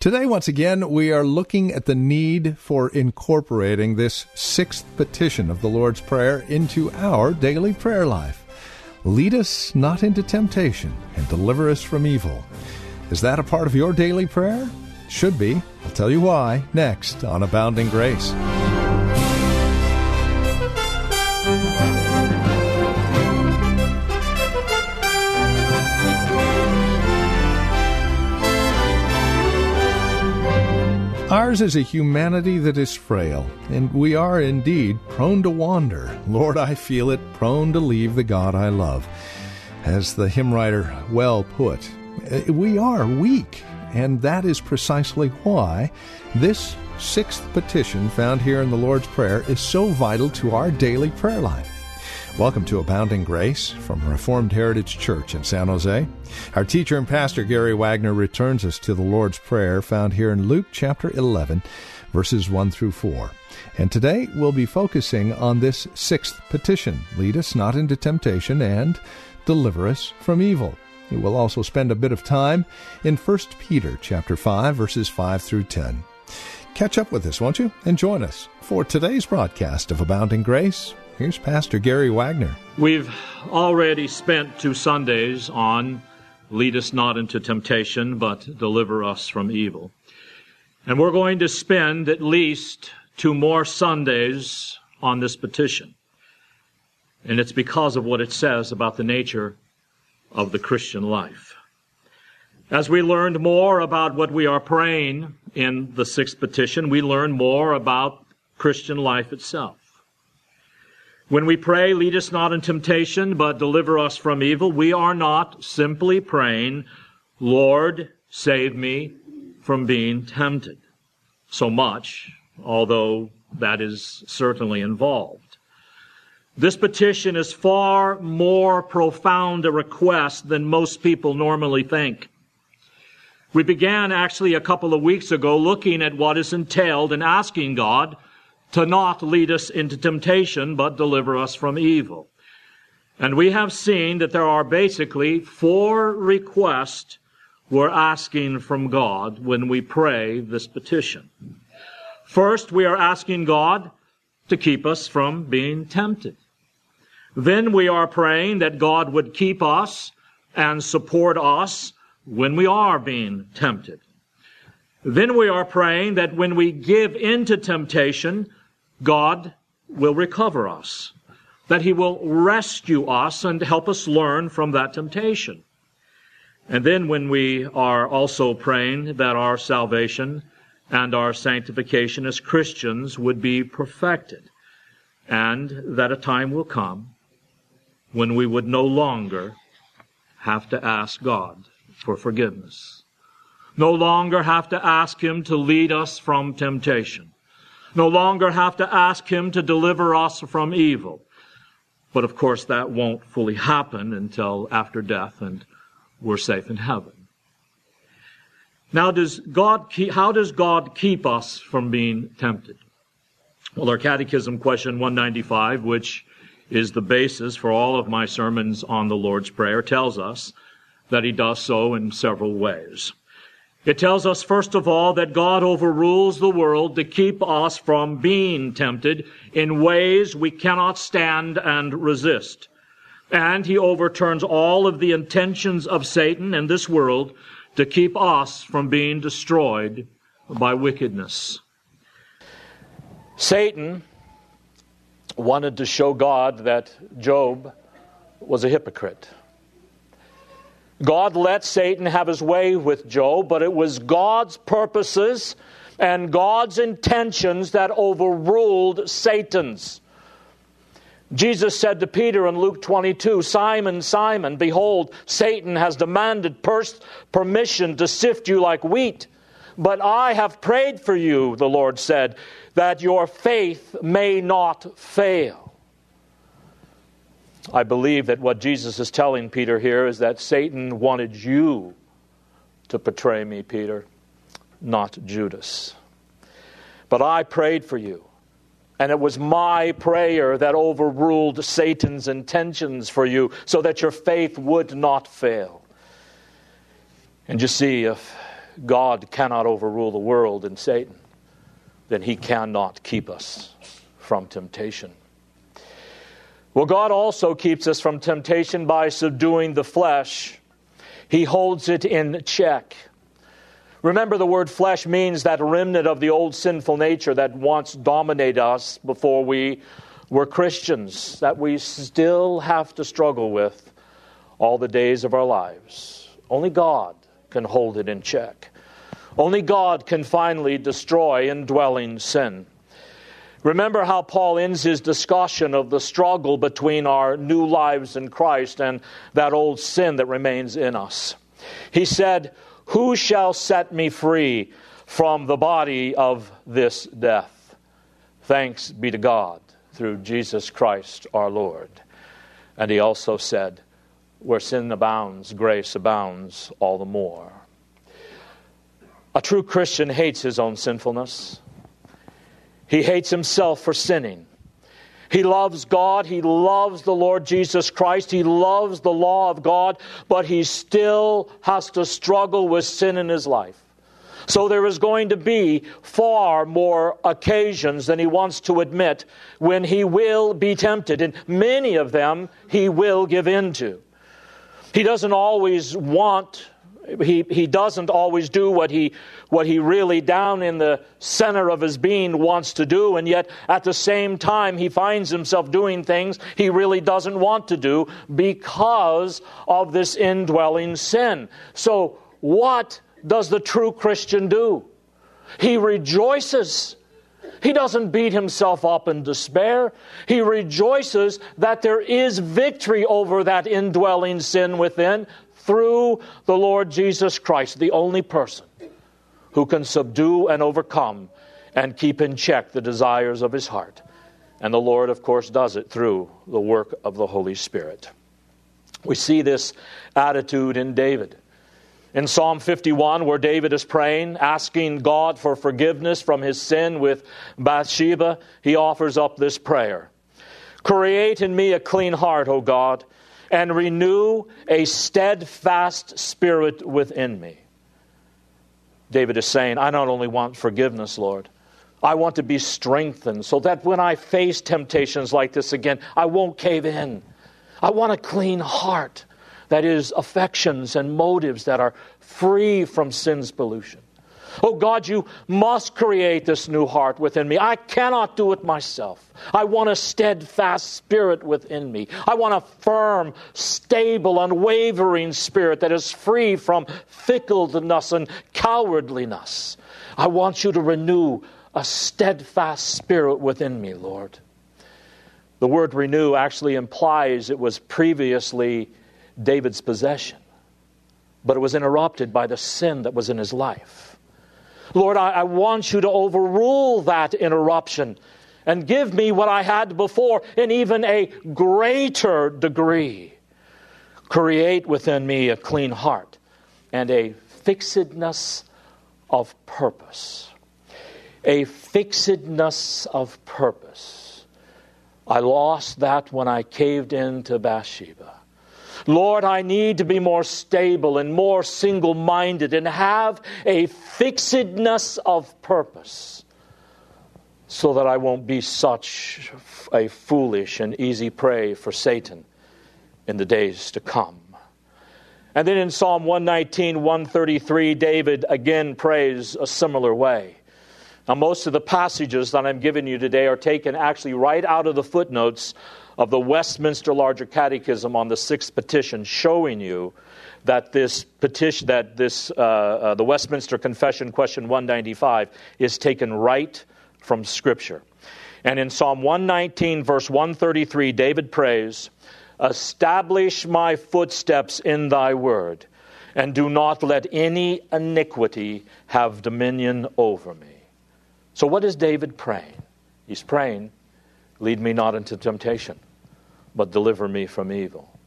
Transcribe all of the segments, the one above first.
Today, once again, we are looking at the need for incorporating this sixth petition of the Lord's Prayer into our daily prayer life. Lead us not into temptation and deliver us from evil. Is that a part of your daily prayer? Should be. I'll tell you why next on Abounding Grace. Ours is a humanity that is frail, and we are indeed prone to wander. Lord, I feel it, prone to leave the God I love. As the hymn writer well put, eh, we are weak, and that is precisely why this sixth petition found here in the Lord's Prayer is so vital to our daily prayer life. Welcome to Abounding Grace from Reformed Heritage Church in San Jose. Our teacher and pastor Gary Wagner returns us to the Lord's Prayer found here in Luke chapter 11, verses 1 through 4. And today we'll be focusing on this sixth petition Lead us not into temptation and deliver us from evil. We will also spend a bit of time in 1 Peter chapter 5 verses 5 through 10. Catch up with us, won't you? And join us for today's broadcast of Abounding Grace Here's Pastor Gary Wagner. We've already spent two Sundays on Lead Us Not into Temptation, but Deliver Us from Evil. And we're going to spend at least two more Sundays on this petition. And it's because of what it says about the nature of the Christian life. As we learned more about what we are praying in the sixth petition, we learn more about Christian life itself. When we pray, lead us not in temptation, but deliver us from evil, we are not simply praying, Lord, save me from being tempted. So much, although that is certainly involved. This petition is far more profound a request than most people normally think. We began actually a couple of weeks ago looking at what is entailed in asking God to not lead us into temptation, but deliver us from evil. And we have seen that there are basically four requests we're asking from God when we pray this petition. First, we are asking God to keep us from being tempted. Then we are praying that God would keep us and support us when we are being tempted. Then we are praying that when we give into temptation, God will recover us, that He will rescue us and help us learn from that temptation. And then when we are also praying that our salvation and our sanctification as Christians would be perfected, and that a time will come when we would no longer have to ask God for forgiveness, no longer have to ask Him to lead us from temptation no longer have to ask Him to deliver us from evil. But of course, that won't fully happen until after death and we're safe in heaven. Now, does God keep, how does God keep us from being tempted? Well, our Catechism question 195, which is the basis for all of my sermons on the Lord's Prayer, tells us that He does so in several ways. It tells us, first of all, that God overrules the world to keep us from being tempted in ways we cannot stand and resist. And he overturns all of the intentions of Satan and this world to keep us from being destroyed by wickedness. Satan wanted to show God that Job was a hypocrite. God let Satan have his way with Job, but it was God's purposes and God's intentions that overruled Satan's. Jesus said to Peter in Luke 22, Simon, Simon, behold, Satan has demanded permission to sift you like wheat. But I have prayed for you, the Lord said, that your faith may not fail. I believe that what Jesus is telling Peter here is that Satan wanted you to betray me, Peter, not Judas. But I prayed for you. And it was my prayer that overruled Satan's intentions for you so that your faith would not fail. And you see, if God cannot overrule the world and Satan, then he cannot keep us from temptation. Well, God also keeps us from temptation by subduing the flesh, He holds it in check. Remember, the word flesh means that remnant of the old sinful nature that once dominated us before we were Christians, that we still have to struggle with all the days of our lives. Only God can hold it in check. Only God can finally destroy indwelling sin. Remember how Paul ends his discussion of the struggle between our new lives in Christ and that old sin that remains in us. He said, Who shall set me free from the body of this death? Thanks be to God through Jesus Christ our Lord. And he also said, Where sin abounds, grace abounds all the more. A true Christian hates his own sinfulness. He hates himself for sinning. He loves God. He loves the Lord Jesus Christ. He loves the law of God, but he still has to struggle with sin in his life. So there is going to be far more occasions than he wants to admit when he will be tempted, and many of them he will give in to. He doesn't always want he, he doesn't always do what he, what he really down in the center of his being wants to do, and yet at the same time he finds himself doing things he really doesn't want to do because of this indwelling sin. So, what does the true Christian do? He rejoices. He doesn't beat himself up in despair. He rejoices that there is victory over that indwelling sin within through the Lord Jesus Christ, the only person who can subdue and overcome and keep in check the desires of his heart. And the Lord, of course, does it through the work of the Holy Spirit. We see this attitude in David. In Psalm 51, where David is praying, asking God for forgiveness from his sin with Bathsheba, he offers up this prayer Create in me a clean heart, O God and renew a steadfast spirit within me. David is saying, I not only want forgiveness, Lord, I want to be strengthened so that when I face temptations like this again, I won't cave in. I want a clean heart that is affections and motives that are free from sin's pollution. Oh God, you must create this new heart within me. I cannot do it myself. I want a steadfast spirit within me. I want a firm, stable, unwavering spirit that is free from fickleness and cowardliness. I want you to renew a steadfast spirit within me, Lord. The word renew actually implies it was previously David's possession, but it was interrupted by the sin that was in his life. Lord, I, I want you to overrule that interruption and give me what I had before in even a greater degree. Create within me a clean heart and a fixedness of purpose. A fixedness of purpose. I lost that when I caved into Bathsheba. Lord, I need to be more stable and more single minded and have a fixedness of purpose so that I won't be such a foolish and easy prey for Satan in the days to come. And then in Psalm 119, 133, David again prays a similar way. Now, most of the passages that I'm giving you today are taken actually right out of the footnotes of the Westminster Larger Catechism on the sixth petition, showing you that this petition, that this, uh, uh, the Westminster Confession, question 195, is taken right from Scripture. And in Psalm 119, verse 133, David prays, Establish my footsteps in thy word and do not let any iniquity have dominion over me. So, what is David praying? He's praying, Lead me not into temptation, but deliver me from evil.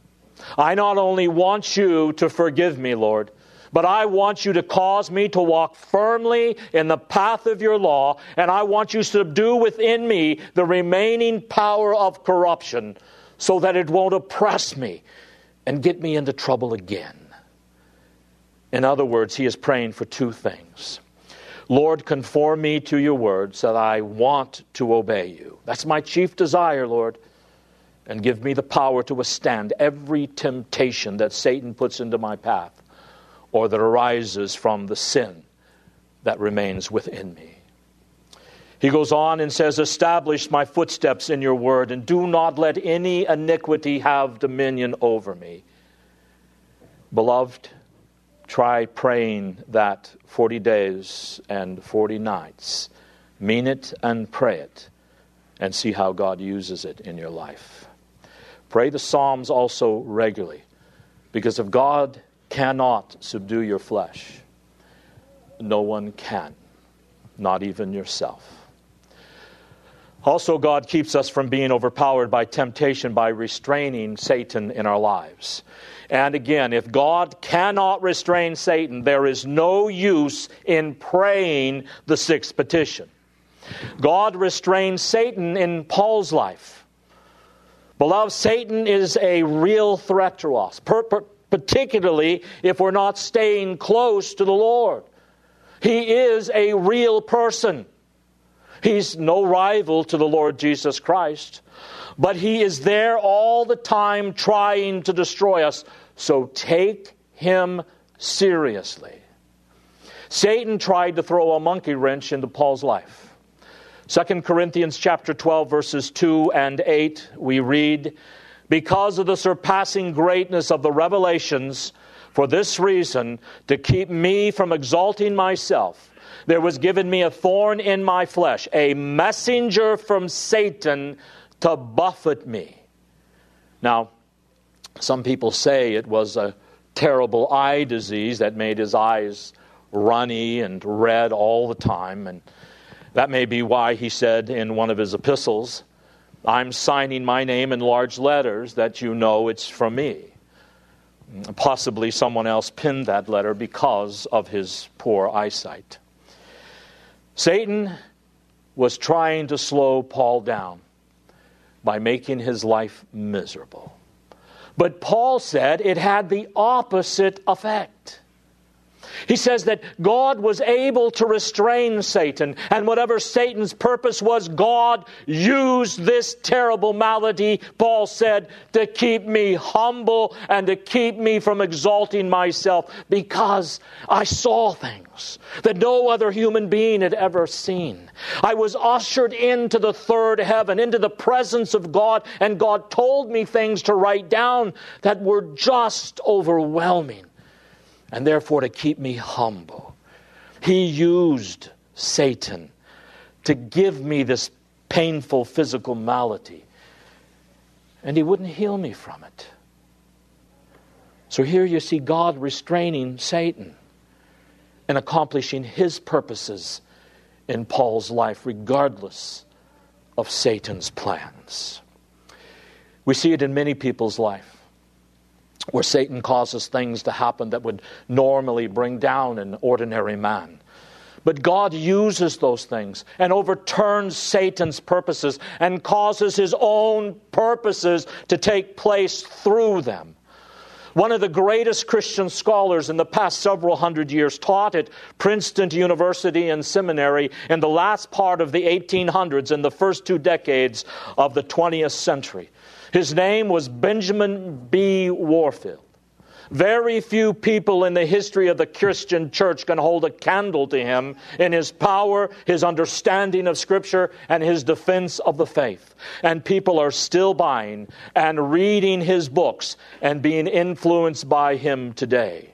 I not only want you to forgive me, Lord, but I want you to cause me to walk firmly in the path of your law, and I want you to subdue within me the remaining power of corruption so that it won't oppress me and get me into trouble again. In other words, he is praying for two things. Lord, conform me to your words that I want to obey you. That's my chief desire, Lord. And give me the power to withstand every temptation that Satan puts into my path or that arises from the sin that remains within me. He goes on and says, Establish my footsteps in your word, and do not let any iniquity have dominion over me. Beloved, try praying that 40 days and 40 nights. Mean it and pray it, and see how God uses it in your life. Pray the Psalms also regularly, because if God cannot subdue your flesh. No one can, not even yourself. Also, God keeps us from being overpowered by temptation by restraining Satan in our lives. And again, if God cannot restrain Satan, there is no use in praying the sixth petition. God restrained Satan in Paul's life. Beloved, Satan is a real threat to us. Per- per- particularly if we're not staying close to the Lord. He is a real person. He's no rival to the Lord Jesus Christ, but He is there all the time trying to destroy us. So take Him seriously. Satan tried to throw a monkey wrench into Paul's life. 2 Corinthians chapter 12 verses 2 and 8 we read because of the surpassing greatness of the revelations, for this reason, to keep me from exalting myself, there was given me a thorn in my flesh, a messenger from Satan to buffet me. Now, some people say it was a terrible eye disease that made his eyes runny and red all the time, and that may be why he said in one of his epistles, I'm signing my name in large letters that you know it's from me. Possibly someone else pinned that letter because of his poor eyesight. Satan was trying to slow Paul down by making his life miserable. But Paul said it had the opposite effect. He says that God was able to restrain Satan, and whatever Satan's purpose was, God used this terrible malady, Paul said, to keep me humble and to keep me from exalting myself because I saw things that no other human being had ever seen. I was ushered into the third heaven, into the presence of God, and God told me things to write down that were just overwhelming and therefore to keep me humble. He used Satan to give me this painful physical malady, and he wouldn't heal me from it. So here you see God restraining Satan and accomplishing his purposes in Paul's life, regardless of Satan's plans. We see it in many people's life where Satan causes things to happen that would normally bring down an ordinary man. But God uses those things and overturns Satan's purposes and causes his own purposes to take place through them. One of the greatest Christian scholars in the past several hundred years taught at Princeton University and Seminary in the last part of the 1800s and the first two decades of the 20th century. His name was Benjamin B. Warfield. Very few people in the history of the Christian church can hold a candle to him in his power, his understanding of Scripture, and his defense of the faith. And people are still buying and reading his books and being influenced by him today.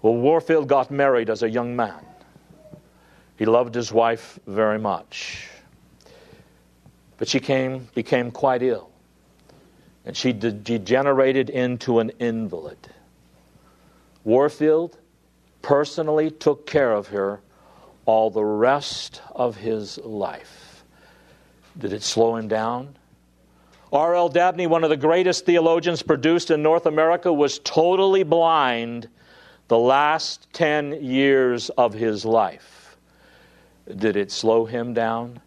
Well, Warfield got married as a young man. He loved his wife very much. But she came, became quite ill. And she de- degenerated into an invalid. Warfield personally took care of her all the rest of his life. Did it slow him down? R.L. Dabney, one of the greatest theologians produced in North America, was totally blind the last 10 years of his life. Did it slow him down?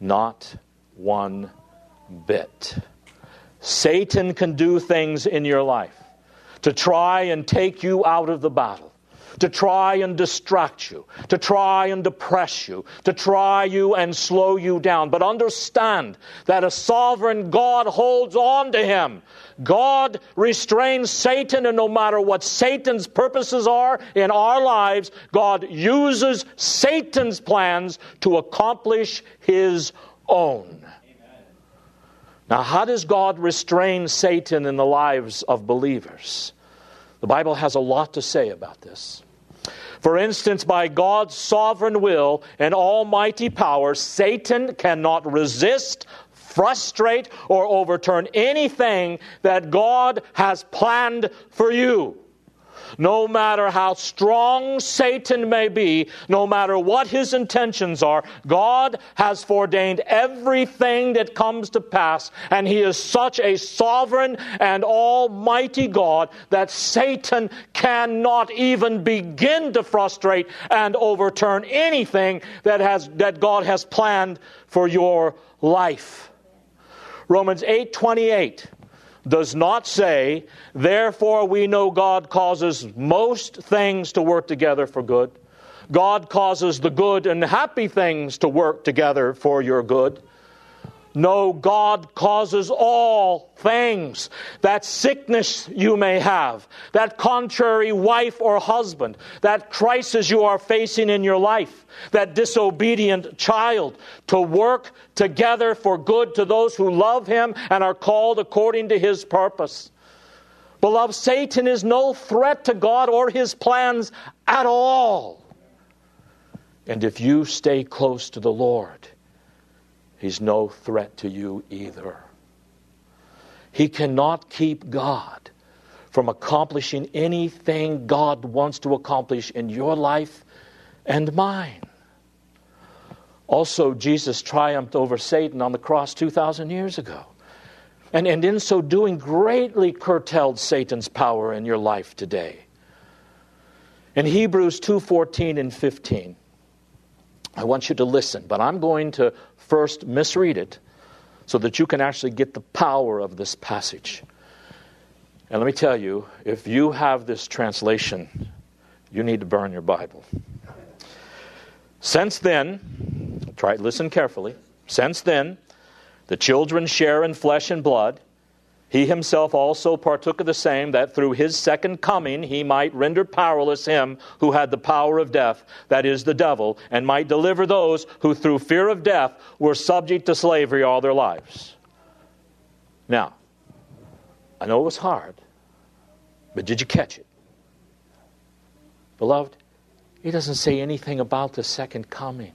Not one bit. Satan can do things in your life to try and take you out of the battle to try and distract you, to try and depress you, to try you and slow you down. But understand that a sovereign God holds on to him. God restrains Satan, and no matter what Satan's purposes are in our lives, God uses Satan's plans to accomplish his own. Now, how does God restrain Satan in the lives of believers? The Bible has a lot to say about this. For instance, by God's sovereign will and almighty power, Satan cannot resist, frustrate, or overturn anything that God has planned for you. No matter how strong Satan may be, no matter what his intentions are, God has foreordained everything that comes to pass, and he is such a sovereign and almighty God that Satan cannot even begin to frustrate and overturn anything that, has, that God has planned for your life. Romans 8 28 does not say, therefore we know God causes most things to work together for good. God causes the good and happy things to work together for your good. No, God causes all things. That sickness you may have, that contrary wife or husband, that crisis you are facing in your life, that disobedient child, to work together for good to those who love Him and are called according to His purpose. Beloved, Satan is no threat to God or His plans at all. And if you stay close to the Lord, He's no threat to you either. He cannot keep God from accomplishing anything God wants to accomplish in your life and mine. Also, Jesus triumphed over Satan on the cross 2,000 years ago. And, and in so doing, greatly curtailed Satan's power in your life today. In Hebrews 2:14 and 15, I want you to listen, but I'm going to first misread it so that you can actually get the power of this passage. And let me tell you, if you have this translation, you need to burn your Bible. Since then, try listen carefully. Since then, the children share in flesh and blood he himself also partook of the same, that through his second coming he might render powerless him who had the power of death, that is, the devil, and might deliver those who through fear of death were subject to slavery all their lives. Now, I know it was hard, but did you catch it? Beloved, he doesn't say anything about the second coming.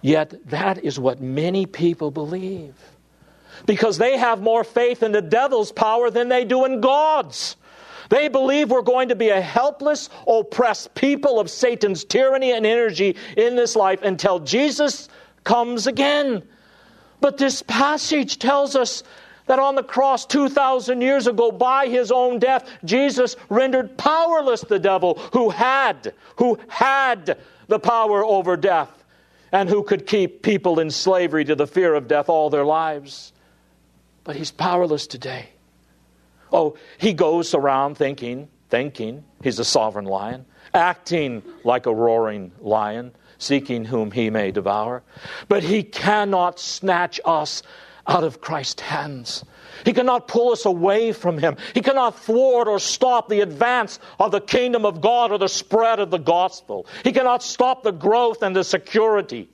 Yet that is what many people believe because they have more faith in the devil's power than they do in God's. They believe we're going to be a helpless, oppressed people of Satan's tyranny and energy in this life until Jesus comes again. But this passage tells us that on the cross 2,000 years ago, by his own death, Jesus rendered powerless the devil who had, who had the power over death and who could keep people in slavery to the fear of death all their lives but he's powerless today. Oh, he goes around thinking, thinking he's a sovereign lion, acting like a roaring lion, seeking whom he may devour. But he cannot snatch us out of Christ's hands. He cannot pull us away from him. He cannot thwart or stop the advance of the kingdom of God or the spread of the gospel. He cannot stop the growth and the security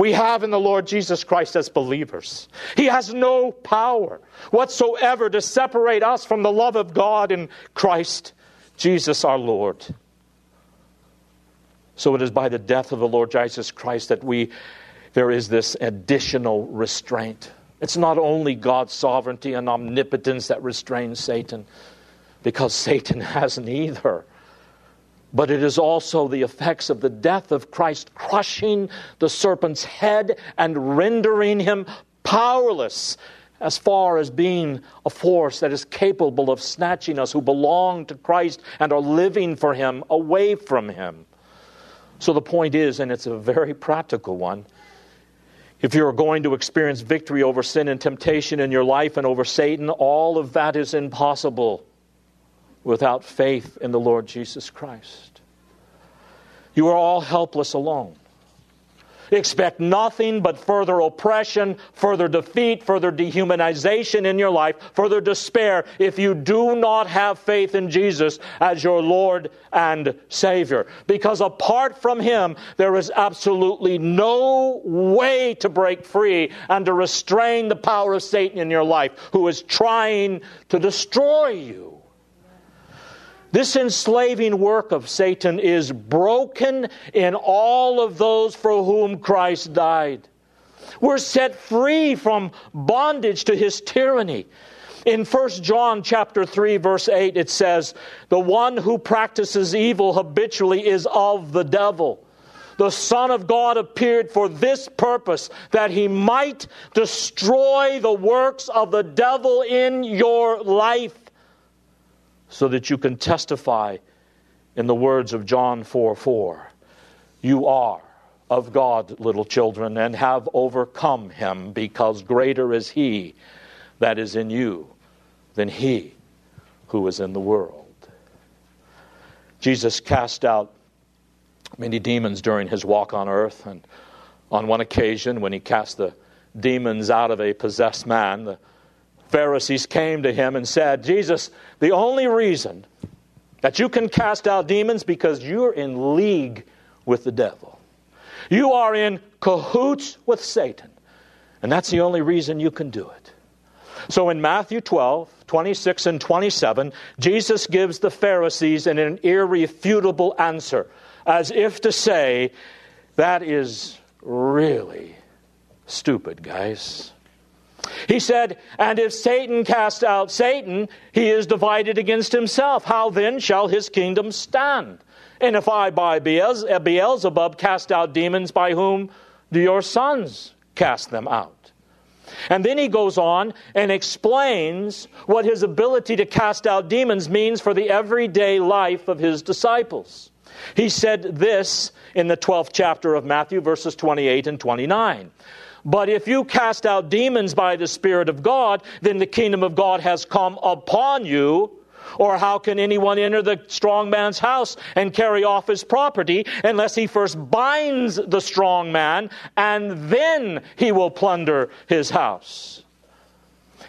we have in the Lord Jesus Christ as believers. He has no power whatsoever to separate us from the love of God in Christ Jesus our Lord. So it is by the death of the Lord Jesus Christ that we there is this additional restraint. It's not only God's sovereignty and omnipotence that restrains Satan, because Satan has neither. But it is also the effects of the death of Christ crushing the serpent's head and rendering him powerless as far as being a force that is capable of snatching us who belong to Christ and are living for him away from him. So the point is, and it's a very practical one, if you're going to experience victory over sin and temptation in your life and over Satan, all of that is impossible without faith in the Lord Jesus Christ. You are all helpless alone. Expect nothing but further oppression, further defeat, further dehumanization in your life, further despair if you do not have faith in Jesus as your Lord and Savior. Because apart from Him, there is absolutely no way to break free and to restrain the power of Satan in your life, who is trying to destroy you. This enslaving work of Satan is broken in all of those for whom Christ died. We're set free from bondage to his tyranny. In 1 John chapter 3 verse 8 it says, "The one who practices evil habitually is of the devil." The Son of God appeared for this purpose, that he might destroy the works of the devil in your life so that you can testify in the words of John 4 4. You are of God, little children, and have overcome him, because greater is he that is in you than he who is in the world. Jesus cast out many demons during his walk on earth, and on one occasion, when he cast the demons out of a possessed man, the Pharisees came to him and said, Jesus, the only reason that you can cast out demons because you're in league with the devil. You are in cahoots with Satan. And that's the only reason you can do it. So in Matthew 12, 26 and 27, Jesus gives the Pharisees an irrefutable answer, as if to say, that is really stupid, guys. He said, And if Satan cast out Satan, he is divided against himself. How then shall his kingdom stand? And if I by uh, Beelzebub cast out demons, by whom do your sons cast them out? And then he goes on and explains what his ability to cast out demons means for the everyday life of his disciples. He said this in the 12th chapter of Matthew, verses 28 and 29. But if you cast out demons by the Spirit of God, then the kingdom of God has come upon you. Or how can anyone enter the strong man's house and carry off his property unless he first binds the strong man and then he will plunder his house?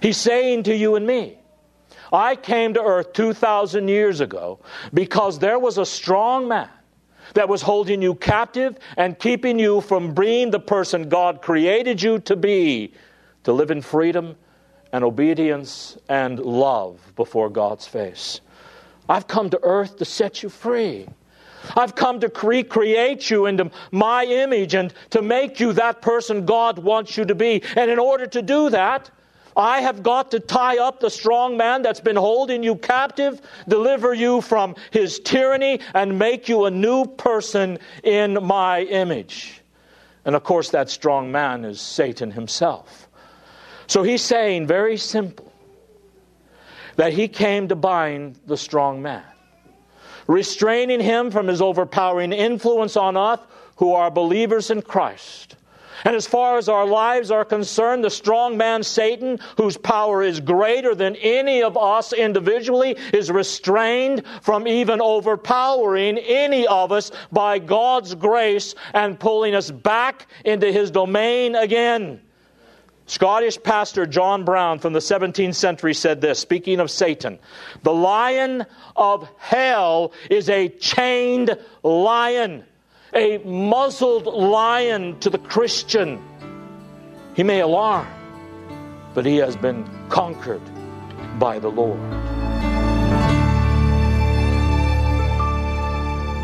He's saying to you and me, I came to earth 2,000 years ago because there was a strong man that was holding you captive and keeping you from being the person God created you to be, to live in freedom and obedience and love before God's face. I've come to earth to set you free. I've come to recreate you into my image and to make you that person God wants you to be. And in order to do that, I have got to tie up the strong man that's been holding you captive, deliver you from his tyranny, and make you a new person in my image. And of course, that strong man is Satan himself. So he's saying very simple that he came to bind the strong man, restraining him from his overpowering influence on us who are believers in Christ and as far as our lives are concerned, the strong man Satan, whose power is greater than any of us individually, is restrained from even overpowering any of us by God's grace and pulling us back into his domain again. Scottish pastor John Brown from the 17th century said this, speaking of Satan The lion of hell is a chained lion a muzzled lion to the Christian. He may alarm, but he has been conquered by the Lord.